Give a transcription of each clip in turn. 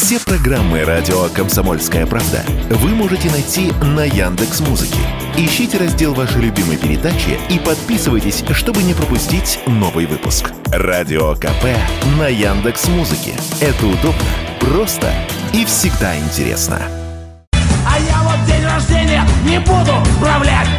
Все программы радио Комсомольская правда вы можете найти на Яндекс Музыке. Ищите раздел вашей любимой передачи и подписывайтесь, чтобы не пропустить новый выпуск. Радио КП на Яндекс Музыке. Это удобно, просто и всегда интересно. А я вот день рождения не буду справлять.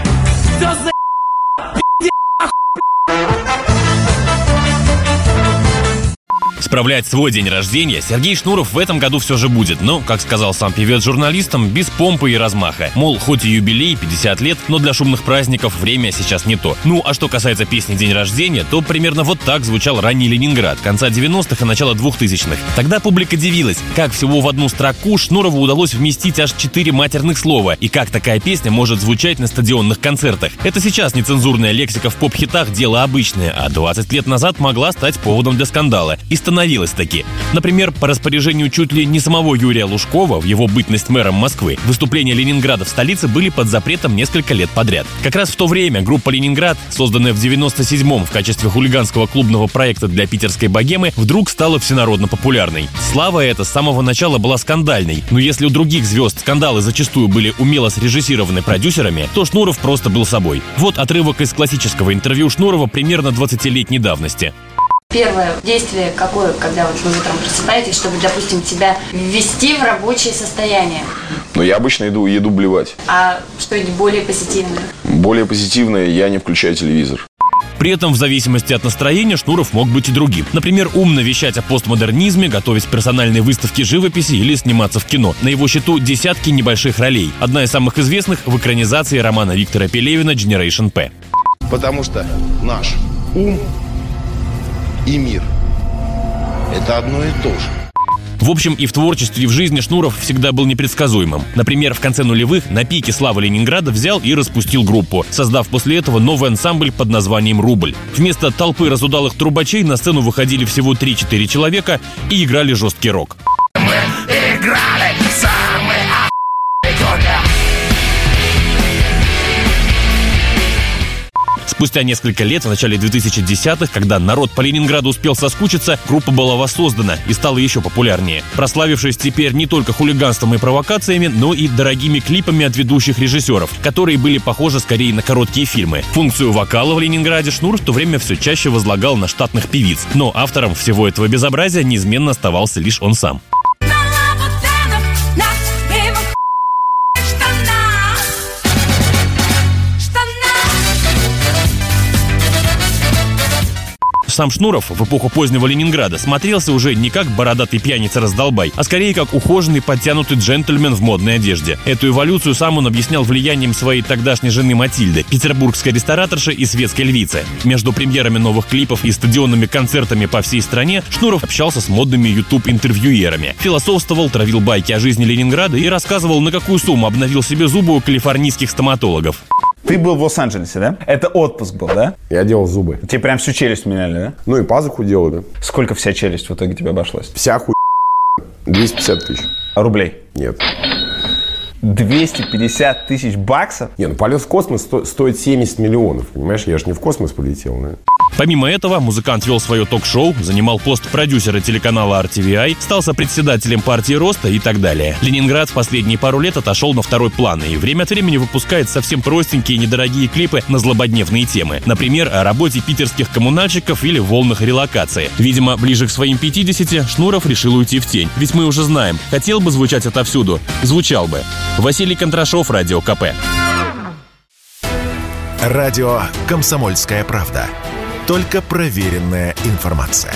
Справлять свой день рождения Сергей Шнуров в этом году все же будет, но, как сказал сам певец журналистам, без помпы и размаха. Мол, хоть и юбилей, 50 лет, но для шумных праздников время сейчас не то. Ну, а что касается песни «День рождения», то примерно вот так звучал ранний Ленинград, конца 90-х и начала 2000-х. Тогда публика дивилась, как всего в одну строку Шнурову удалось вместить аж четыре матерных слова, и как такая песня может звучать на стадионных концертах. Это сейчас нецензурная лексика в поп-хитах дело обычное, а 20 лет назад могла стать поводом для скандала. И становилась таки. Например, по распоряжению чуть ли не самого Юрия Лужкова в его бытность мэром Москвы, выступления Ленинграда в столице были под запретом несколько лет подряд. Как раз в то время группа «Ленинград», созданная в 97-м в качестве хулиганского клубного проекта для питерской богемы, вдруг стала всенародно популярной. Слава эта с самого начала была скандальной, но если у других звезд скандалы зачастую были умело срежиссированы продюсерами, то Шнуров просто был собой. Вот отрывок из классического интервью Шнурова примерно 20-летней давности. Первое действие какое, когда вот вы утром просыпаетесь, чтобы, допустим, тебя ввести в рабочее состояние? Но я обычно иду, еду блевать. А что-нибудь более позитивное? Более позитивное, я не включаю телевизор. При этом, в зависимости от настроения, Шнуров мог быть и другим. Например, умно вещать о постмодернизме, готовить персональные выставки живописи или сниматься в кино. На его счету десятки небольших ролей. Одна из самых известных в экранизации романа Виктора Пелевина «Generation P». Потому что наш ум и мир – это одно и то же. В общем, и в творчестве, и в жизни Шнуров всегда был непредсказуемым. Например, в конце нулевых на пике славы Ленинграда взял и распустил группу, создав после этого новый ансамбль под названием «Рубль». Вместо толпы разудалых трубачей на сцену выходили всего 3-4 человека и играли жесткий рок. играли самый Спустя несколько лет, в начале 2010-х, когда народ по Ленинграду успел соскучиться, группа была воссоздана и стала еще популярнее, прославившись теперь не только хулиганством и провокациями, но и дорогими клипами от ведущих режиссеров, которые были похожи скорее на короткие фильмы. Функцию вокала в Ленинграде Шнур в то время все чаще возлагал на штатных певиц, но автором всего этого безобразия неизменно оставался лишь он сам. Сам Шнуров в эпоху позднего Ленинграда смотрелся уже не как бородатый пьяница-раздолбай, а скорее как ухоженный, подтянутый джентльмен в модной одежде. Эту эволюцию сам он объяснял влиянием своей тогдашней жены Матильды, петербургской рестораторши и светской львицы. Между премьерами новых клипов и стадионными концертами по всей стране Шнуров общался с модными YouTube-интервьюерами. Философствовал, травил байки о жизни Ленинграда и рассказывал, на какую сумму обновил себе зубы у калифорнийских стоматологов. Ты был в Лос-Анджелесе, да? Это отпуск был, да? Я делал зубы. Тебе прям всю челюсть меняли, да? Ну и пазуху делал, да. Сколько вся челюсть в итоге тебе обошлась? Вся хуй 250 тысяч. Рублей. Нет. 250 тысяч баксов? Не, ну полет в космос сто- стоит 70 миллионов, понимаешь? Я же не в космос полетел, да. Помимо этого, музыкант вел свое ток-шоу, занимал пост продюсера телеканала RTVI, стал сопредседателем партии Роста и так далее. Ленинград в последние пару лет отошел на второй план и время от времени выпускает совсем простенькие и недорогие клипы на злободневные темы. Например, о работе питерских коммунальщиков или волнах релокации. Видимо, ближе к своим 50 Шнуров решил уйти в тень. Ведь мы уже знаем, хотел бы звучать отовсюду, звучал бы. Василий Контрашов, Радио КП. Радио «Комсомольская правда». Только проверенная информация.